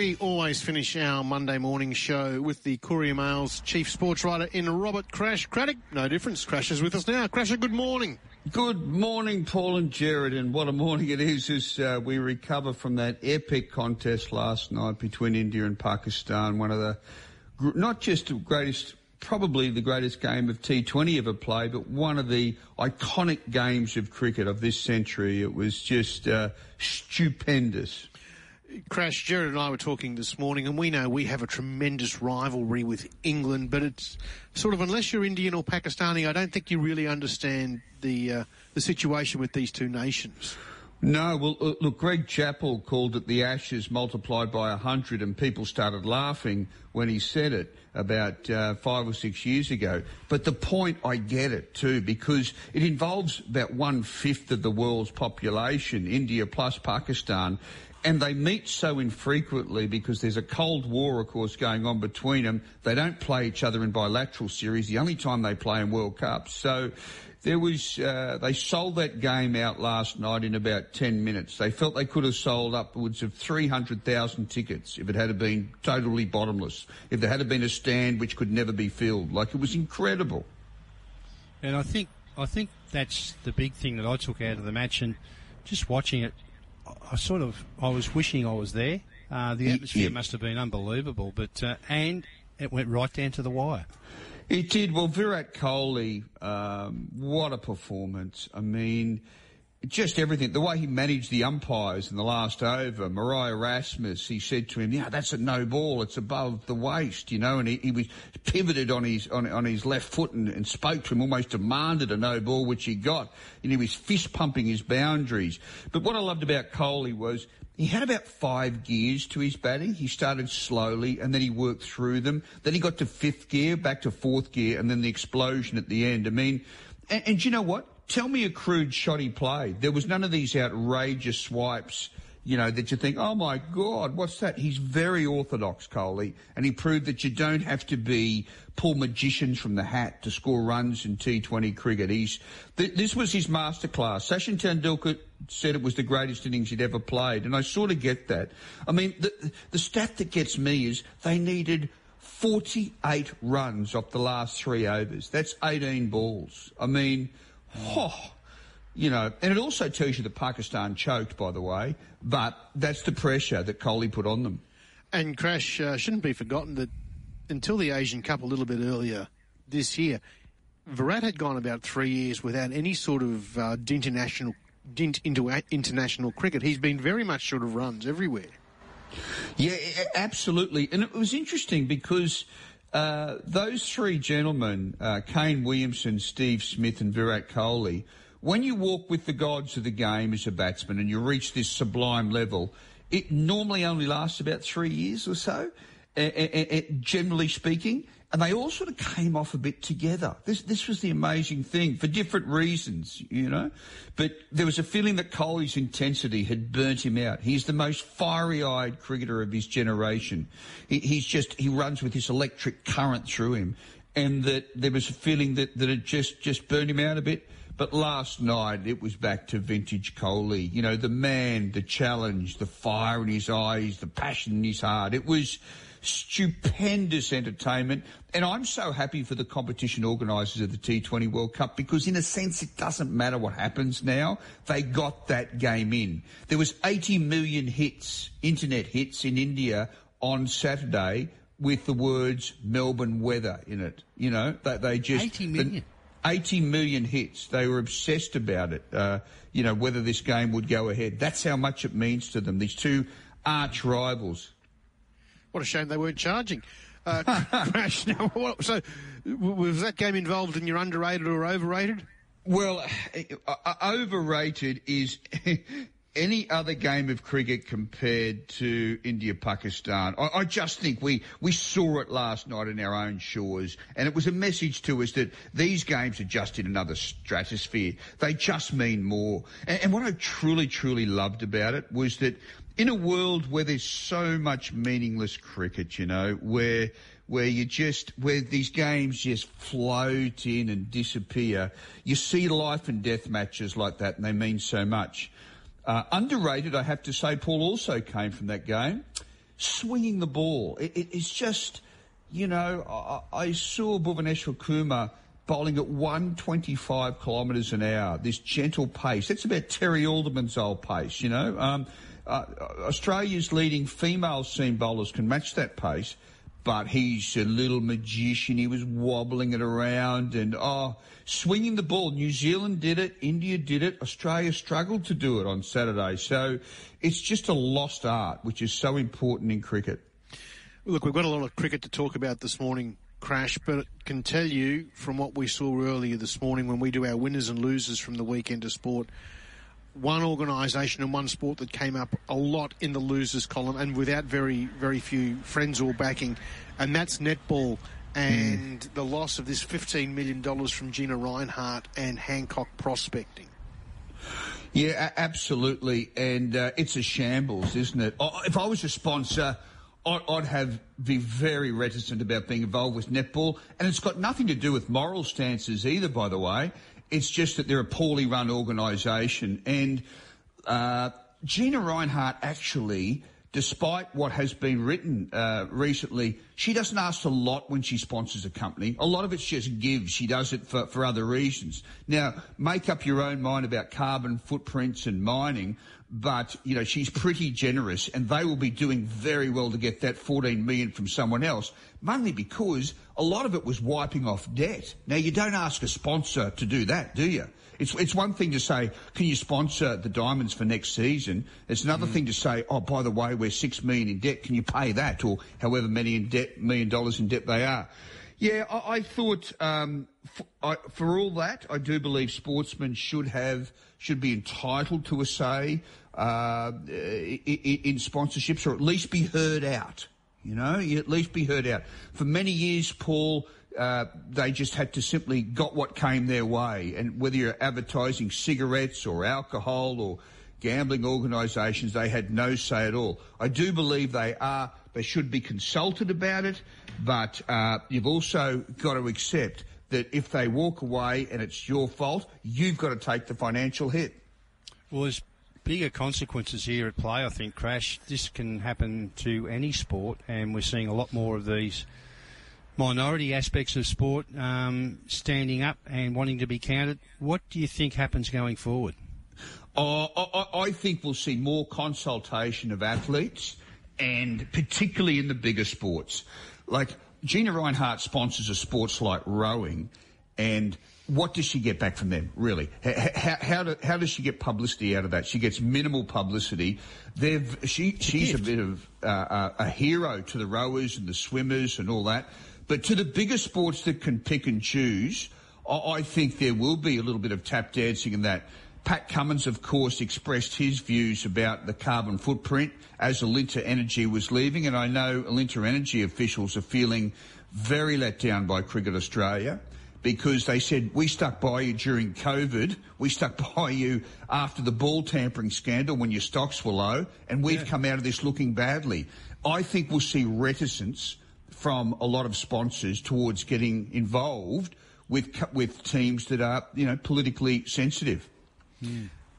We always finish our Monday morning show with the Courier Mail's chief sports writer in Robert Crash. Craddock, no difference. Crash is with us now. Crasher, good morning. Good morning, Paul and Jared, and what a morning it is as uh, we recover from that epic contest last night between India and Pakistan. One of the, not just the greatest probably the greatest game of T20 ever played, but one of the iconic games of cricket of this century. It was just uh, stupendous. Crash, Jared and I were talking this morning, and we know we have a tremendous rivalry with England, but it's sort of unless you're Indian or Pakistani, I don't think you really understand the uh, the situation with these two nations. No, well, uh, look, Greg Chappell called it the Ashes multiplied by 100, and people started laughing when he said it about uh, five or six years ago. But the point, I get it too, because it involves about one fifth of the world's population, India plus Pakistan. And they meet so infrequently because there's a Cold War, of course, going on between them. They don't play each other in bilateral series. The only time they play in World Cups. So there was, uh, they sold that game out last night in about 10 minutes. They felt they could have sold upwards of 300,000 tickets if it had been totally bottomless, if there had been a stand which could never be filled. Like it was incredible. And I think, I think that's the big thing that I took out of the match and just watching it, I sort of, I was wishing I was there. Uh, the atmosphere must have been unbelievable, but, uh, and it went right down to the wire. It did. Well, Virat Kohli, um, what a performance. I mean, just everything. The way he managed the umpires in the last over, Marais Erasmus, he said to him, "Yeah, that's a no ball. It's above the waist," you know, and he, he was pivoted on his on, on his left foot and, and, spoke to him, almost demanded a no ball, which he got, and he was fist pumping his boundaries. But what I loved about Kohli was he had about five gears to his batting. He started slowly and then he worked through them. Then he got to fifth gear, back to fourth gear, and then the explosion at the end. I mean, and, and you know what? Tell me a crude shot he played. There was none of these outrageous swipes, you know, that you think, oh my God, what's that? He's very orthodox, Kohli, and he proved that you don't have to be pull magicians from the hat to score runs in T20 cricket. He's th- this was his masterclass. Sachin Tendulkar said it was the greatest innings he'd ever played, and I sort of get that. I mean, the the stat that gets me is they needed 48 runs off the last three overs. That's 18 balls. I mean. Oh, you know, and it also tells you that Pakistan choked, by the way, but that's the pressure that Kohli put on them. And Crash uh, shouldn't be forgotten that until the Asian Cup a little bit earlier this year, Virat had gone about three years without any sort of uh, international dint into international cricket. He's been very much short of runs everywhere. Yeah, absolutely. And it was interesting because uh, those three gentlemen, uh, Kane Williamson, Steve Smith, and Virat Kohli, when you walk with the gods of the game as a batsman and you reach this sublime level, it normally only lasts about three years or so, generally speaking and they all sort of came off a bit together. This this was the amazing thing for different reasons, you know. But there was a feeling that Kohli's intensity had burnt him out. He's the most fiery-eyed cricketer of his generation. He, he's just he runs with this electric current through him, and that there was a feeling that that it just just burned him out a bit. But last night it was back to vintage Kohli. You know, the man, the challenge, the fire in his eyes, the passion in his heart. It was stupendous entertainment. And I'm so happy for the competition organisers of the T20 World Cup because in a sense it doesn't matter what happens now. They got that game in. There was 80 million hits, internet hits in India on Saturday with the words Melbourne weather in it. You know, they, they just... 80 million? The, 80 million hits. They were obsessed about it, uh, you know, whether this game would go ahead. That's how much it means to them, these two arch rivals. What a shame they weren't charging. Uh, crash. Now, what, so was that game involved in your underrated or overrated? Well, uh, overrated is any other game of cricket compared to India Pakistan. I, I, just think we, we saw it last night in our own shores, and it was a message to us that these games are just in another stratosphere. They just mean more. And, and what I truly, truly loved about it was that in a world where there's so much meaningless cricket, you know, where where you just where these games just float in and disappear, you see life and death matches like that, and they mean so much. Uh, underrated, I have to say, Paul also came from that game. swinging the ball. It, it, it's just, you know, I, I saw Bhuvneshwar Kumar bowling at 125 kilometres an hour, this gentle pace. That's about Terry Alderman's old pace, you know. Um, uh, Australia's leading female seam bowlers can match that pace, but he's a little magician. He was wobbling it around and, oh, swinging the ball. New Zealand did it, India did it, Australia struggled to do it on Saturday. So it's just a lost art, which is so important in cricket. Look, we've got a lot of cricket to talk about this morning, Crash, but can tell you from what we saw earlier this morning when we do our winners and losers from the weekend of sport, one organisation and one sport that came up a lot in the losers column and without very, very few friends or backing, and that's netball and mm. the loss of this $15 million from Gina Rinehart and Hancock Prospecting. Yeah, absolutely. And uh, it's a shambles, isn't it? If I was a sponsor, I'd have be very reticent about being involved with netball, and it's got nothing to do with moral stances either. By the way, it's just that they're a poorly run organisation, and uh, Gina Rinehart actually despite what has been written uh, recently, she doesn't ask a lot when she sponsors a company. A lot of it's just give. She does it for, for other reasons. Now, make up your own mind about carbon footprints and mining, but you know she's pretty generous, and they will be doing very well to get that 14 million from someone else, mainly because a lot of it was wiping off debt. Now, you don't ask a sponsor to do that, do you? It's, it's one thing to say, can you sponsor the Diamonds for next season? It's another mm. thing to say, oh, by the way, we're six million in debt. Can you pay that? Or however many in debt, million dollars in debt they are. Yeah, I, I thought um, for, I, for, all that, I do believe sportsmen should have should be entitled to a say uh, in, in sponsorships, or at least be heard out. You know, you at least be heard out. For many years, Paul, uh, they just had to simply got what came their way. And whether you're advertising cigarettes or alcohol or gambling organisations, they had no say at all. I do believe they are, they should be consulted about it, but uh, you've also got to accept that if they walk away and it's your fault, you've got to take the financial hit. Well, there's bigger consequences here at play, I think, Crash. This can happen to any sport, and we're seeing a lot more of these minority aspects of sport um, standing up and wanting to be counted. What do you think happens going forward? Uh, I, I think we'll see more consultation of athletes, and particularly in the bigger sports. Like Gina Rinehart sponsors a sports like rowing, and what does she get back from them, really? How, how, do, how, does she get publicity out of that? She gets minimal publicity. They've, she, she's a bit of uh, a hero to the rowers and the swimmers and all that. But to the bigger sports that can pick and choose, I think there will be a little bit of tap dancing in that. Pat Cummins, of course, expressed his views about the carbon footprint as Alinta Energy was leaving, and I know Alinta Energy officials are feeling very let down by Cricket Australia because they said, we stuck by you during COVID, we stuck by you after the ball tampering scandal when your stocks were low, and we've yeah. come out of this looking badly. I think we'll see reticence from a lot of sponsors towards getting involved with with teams that are you know politically sensitive.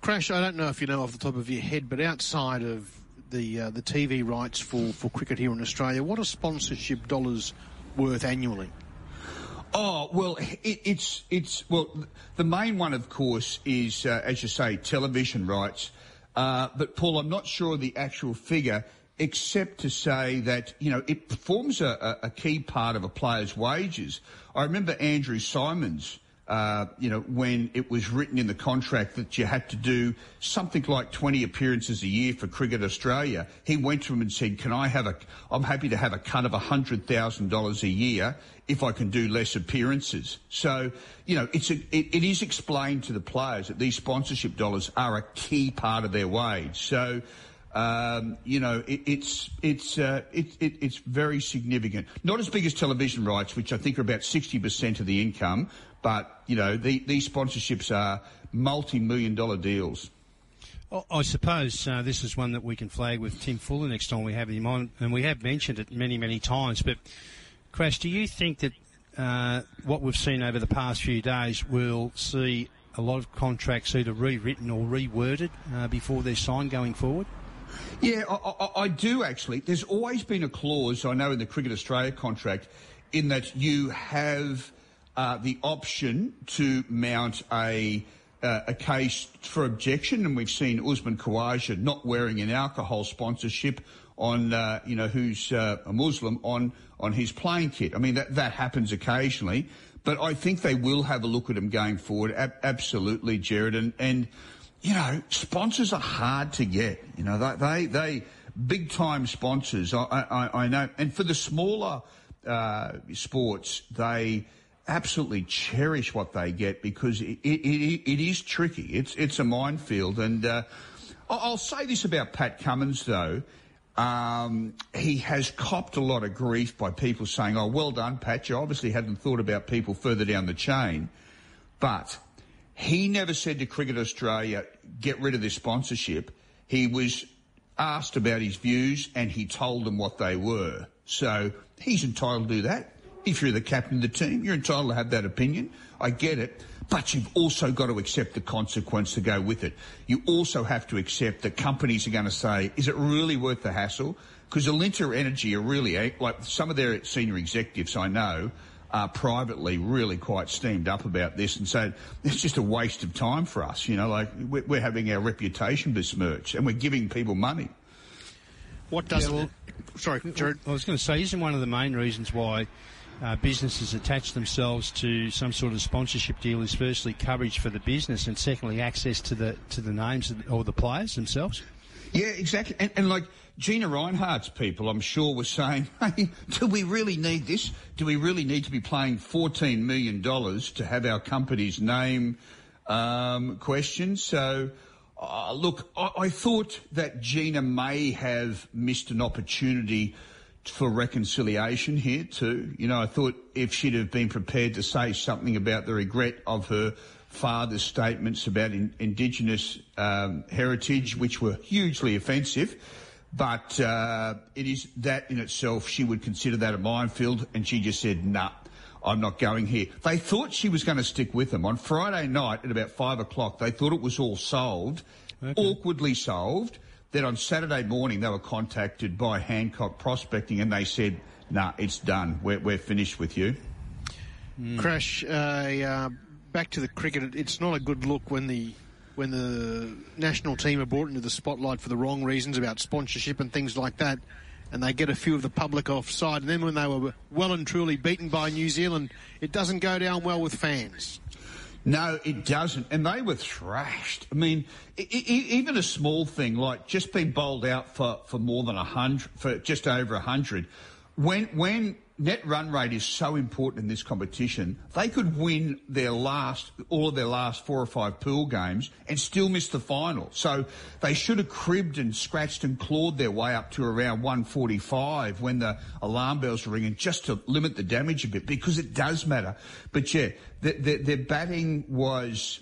Crash, I don't know if you know off the top of your head, but outside of the uh, the TV rights for, for cricket here in Australia, what are sponsorship dollars worth annually? Oh well, it, it's it's well the main one, of course, is uh, as you say, television rights. Uh, but Paul, I'm not sure the actual figure except to say that, you know, it forms a, a key part of a player's wages. I remember Andrew Symonds, uh, you know, when it was written in the contract that you had to do something like 20 appearances a year for Cricket Australia, he went to him and said, can I have a, I'm happy to have a cut of $100,000 a year if I can do less appearances. So, you know, it's a, it, it is explained to the players that these sponsorship dollars are a key part of their wage. So, um, you know, it, it's it's uh, it, it, it's very significant. Not as big as television rights, which I think are about sixty percent of the income, but you know, the, these sponsorships are multi-million dollar deals. I suppose uh, this is one that we can flag with Tim Fuller next time we have him on, and we have mentioned it many, many times. But, Crash, do you think that uh, what we've seen over the past few days will see a lot of contracts either rewritten or reworded uh, before they're signed going forward? Yeah, I, I, I, do actually. There's always been a clause, I know, in the Cricket Australia contract, in that you have uh, the option to mount a uh, a case for objection, and we've seen Usman Khawaja not wearing an alcohol sponsorship on, uh, you know, who's uh, a Muslim on on his playing kit. I mean, that that happens occasionally, but I think they will have a look at him going forward. absolutely, Jared, and and you know, sponsors are hard to get. You know, they they, they big time sponsors. I, I, I know, and for the smaller uh, sports, they absolutely cherish what they get because it, it, it is tricky. It's it's a minefield, and uh, I'll say this about Pat Cummins though. Um, he has copped a lot of grief by people saying, "Oh, well done, Pat. You obviously hadn't thought about people further down the chain." But he never said to Cricket Australia, get rid of this sponsorship. He was asked about his views and he told them what they were. So he's entitled to do that. If you're the captain of the team, you're entitled to have that opinion. I get it. But you've also got to accept the consequence to go with it. You also have to accept that companies are going to say, is it really worth the hassle? Because Alinta Energy are really, eh, like some of their senior executives I know, are privately really quite steamed up about this and say it's just a waste of time for us. You know, like we're, having our reputation besmirched and we're giving people money. What does? Yeah, well, sorry, Jared. I was going to say, isn't one of the main reasons why uh, businesses attach themselves to some sort of sponsorship deal is firstly coverage for the business and secondly access to the to the names or the players themselves. Yeah, exactly. And, and like Gina Rinehart's people, I'm sure, were saying, hey, do we really need this? Do we really need to be paying $14 million to have our company's name um, questioned? So, uh, look, I, I thought that Gina may have missed an opportunity for reconciliation here too. You know, I thought if she'd have been prepared to say something about the regret of her father's statements about in, Indigenous um, heritage, which were hugely offensive. But uh, it is that in itself, she would consider that a minefield, and she just said, nah, I'm not going here. They thought she was going to stick with them. On Friday night at about five o'clock, they thought it was all solved, okay. awkwardly solved. Then on Saturday morning, they were contacted by Hancock Prospecting, and they said, nah, it's done. We're, we're finished with you. Mm. Crash, uh, uh, back to the cricket. It's not a good look when the when the national team are brought into the spotlight for the wrong reasons about sponsorship and things like that, and they get a few of the public offside. And then when they were well and truly beaten by New Zealand, it doesn't go down well with fans. No, it doesn't. And they were thrashed. I mean, even a small thing like just being bowled out for, for more than a hundred, for just over a hundred. When, when net run rate is so important in this competition. They could win their last, all of their last four or five pool games and still miss the final. So they should have cribbed and scratched and clawed their way up to around 145 when the alarm bells were ringing just to limit the damage a bit because it does matter. But yeah, their, their batting was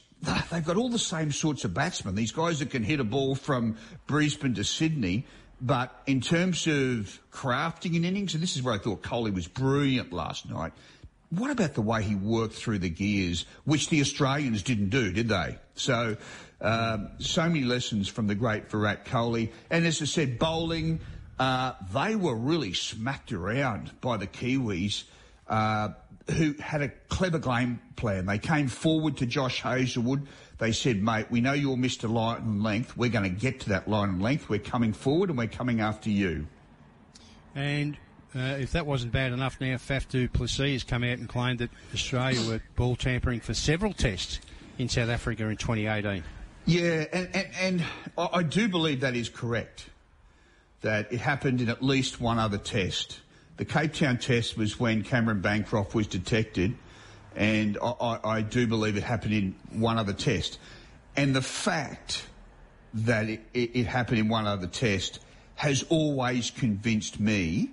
they've got all the same sorts of batsmen. These guys that can hit a ball from Brisbane to Sydney. But in terms of crafting an innings, and this is where I thought Kohli was brilliant last night. What about the way he worked through the gears, which the Australians didn't do, did they? So, um, so many lessons from the great Virat Kohli. And as I said, bowling, uh, they were really smacked around by the Kiwis. Uh, who had a clever game plan. They came forward to Josh Hazlewood. They said, mate, we know you're Mr. Line and Length. We're going to get to that line and length. We're coming forward and we're coming after you. And uh, if that wasn't bad enough, now Faf du Plessis has come out and claimed that Australia were ball tampering for several tests in South Africa in 2018. Yeah, and, and, and I do believe that is correct. That it happened in at least one other test. The Cape Town test was when Cameron Bancroft was detected, and I, I do believe it happened in one other test. And the fact that it, it, it happened in one other test has always convinced me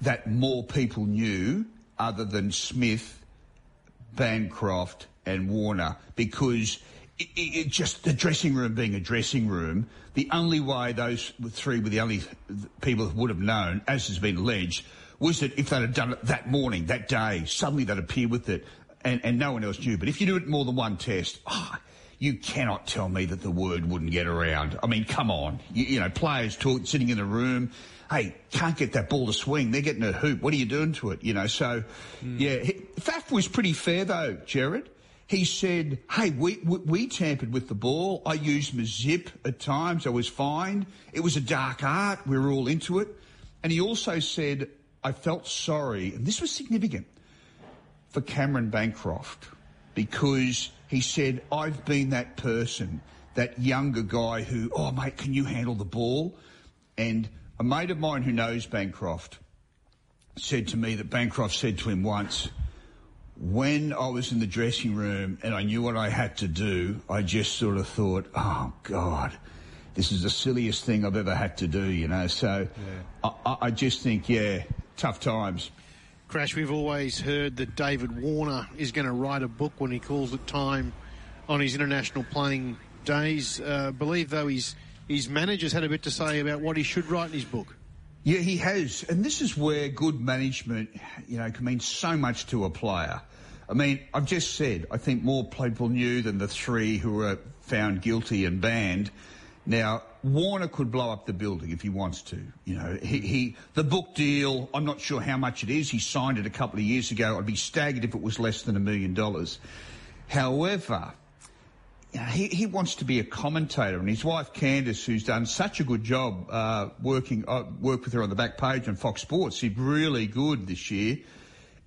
that more people knew other than Smith, Bancroft, and Warner because it, it, just the dressing room being a dressing room, the only way those three were the only people who would have known, as has been alleged, was that if they'd have done it that morning, that day, suddenly they'd appear with it and, and no one else knew. But if you do it more than one test, oh, you cannot tell me that the word wouldn't get around. I mean, come on. You, you know, players talk, sitting in the room, hey, can't get that ball to swing. They're getting a hoop. What are you doing to it? You know, so, mm. yeah. Faf was pretty fair, though, Jared. He said, hey, we, we, we, tampered with the ball. I used my zip at times. I was fined. It was a dark art. We were all into it. And he also said, I felt sorry, and this was significant, for Cameron Bancroft because he said, I've been that person, that younger guy who, oh, mate, can you handle the ball? And a mate of mine who knows Bancroft said to me that Bancroft said to him once, when I was in the dressing room and I knew what I had to do, I just sort of thought, oh, God, this is the silliest thing I've ever had to do, you know. So yeah. I, I just think, yeah, tough times. Crash, we've always heard that David Warner is going to write a book when he calls it time on his international playing days. Uh, believe, though, his, his manager's had a bit to say about what he should write in his book. Yeah, he has. And this is where good management, you know, can mean so much to a player. I mean, I've just said, I think more people knew than the three who were found guilty and banned. Now, Warner could blow up the building if he wants to. You know, he, he, the book deal, I'm not sure how much it is. He signed it a couple of years ago. I'd be staggered if it was less than a million dollars. However, he, he wants to be a commentator, and his wife Candice, who's done such a good job uh, working, uh, worked with her on the back page on Fox Sports, did really good this year,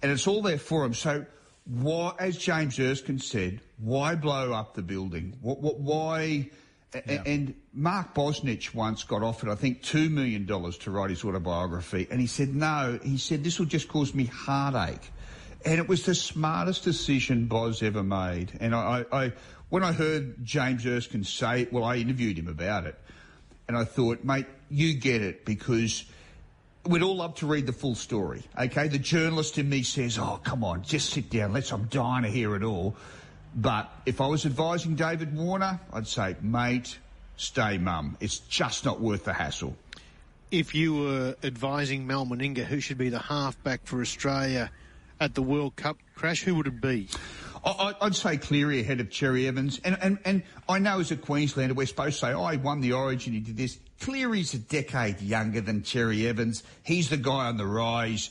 and it's all there for him. So why, as James Erskine said, why blow up the building? What, what, why? Yeah. And Mark Bosnich once got offered, I think, $2 million to write his autobiography. And he said, no, he said, this will just cause me heartache. And it was the smartest decision Boz ever made. And I, I, when I heard James Erskine say, well, I interviewed him about it. And I thought, mate, you get it because we'd all love to read the full story. Okay, the journalist in me says, "Oh, come on, just sit down. Let's. I'm dying to hear it all." But if I was advising David Warner, I'd say, "Mate, stay mum. It's just not worth the hassle." If you were advising Mal Meninga, who should be the halfback for Australia at the World Cup crash, who would it be? I'd say Cleary ahead of Cherry Evans. And, and, and I know as a Queenslander, we're supposed to say, oh, he won the Origin, he did this. Cleary's a decade younger than Cherry Evans. He's the guy on the rise.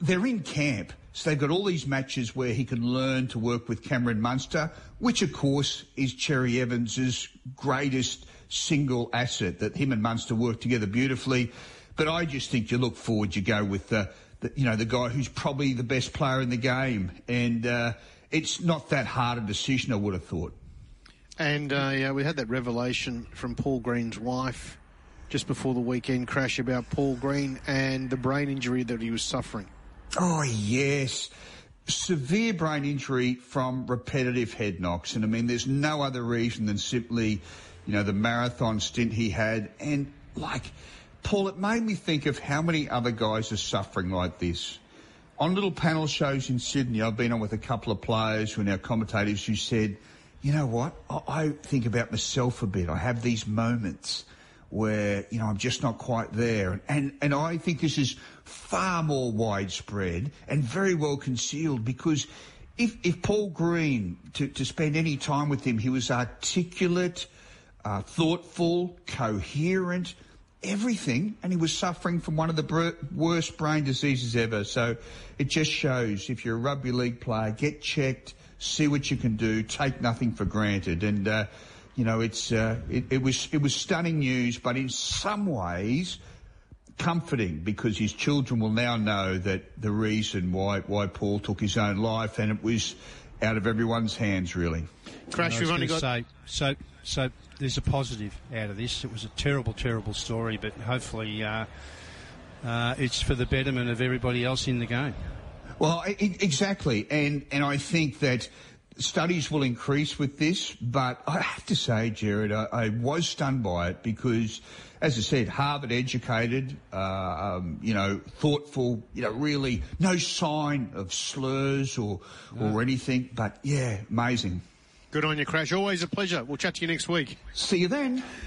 They're in camp. So they've got all these matches where he can learn to work with Cameron Munster, which of course is Cherry Evans's greatest single asset that him and Munster work together beautifully. But I just think you look forward, you go with the, the you know, the guy who's probably the best player in the game. And, uh, it's not that hard a decision, I would have thought. And uh, yeah, we had that revelation from Paul Green's wife just before the weekend crash about Paul Green and the brain injury that he was suffering. Oh, yes. Severe brain injury from repetitive head knocks. And I mean, there's no other reason than simply, you know, the marathon stint he had. And like, Paul, it made me think of how many other guys are suffering like this on little panel shows in Sydney, I've been on with a couple of players who are now commentators who said, you know what, I, think about myself a bit. I have these moments where, you know, I'm just not quite there. And, and I think this is far more widespread and very well concealed because if, if Paul Green, to, to spend any time with him, he was articulate, uh, thoughtful, coherent, everything, and he was suffering from one of the br- worst brain diseases ever. So it just shows if you're a rugby league player, get checked, see what you can do, take nothing for granted. And, uh, you know, it's, uh, it, it, was, it was stunning news, but in some ways, comforting because his children will now know that the reason why, why Paul took his own life and it was out of everyone's hands, really. Crash, we've only got. Say, so, so there's a positive out of this. It was a terrible, terrible story, but hopefully uh, uh, it's for the betterment of everybody else in the game. Well, it, exactly, and and I think that studies will increase with this, but I have to say, Jared, I, I was stunned by it because, as I said, Harvard educated, uh, um, you know, thoughtful, you know, really no sign of slurs or no. or anything, but yeah, amazing. Good on you, Crash. Always a pleasure. We'll chat to you next week. See you then.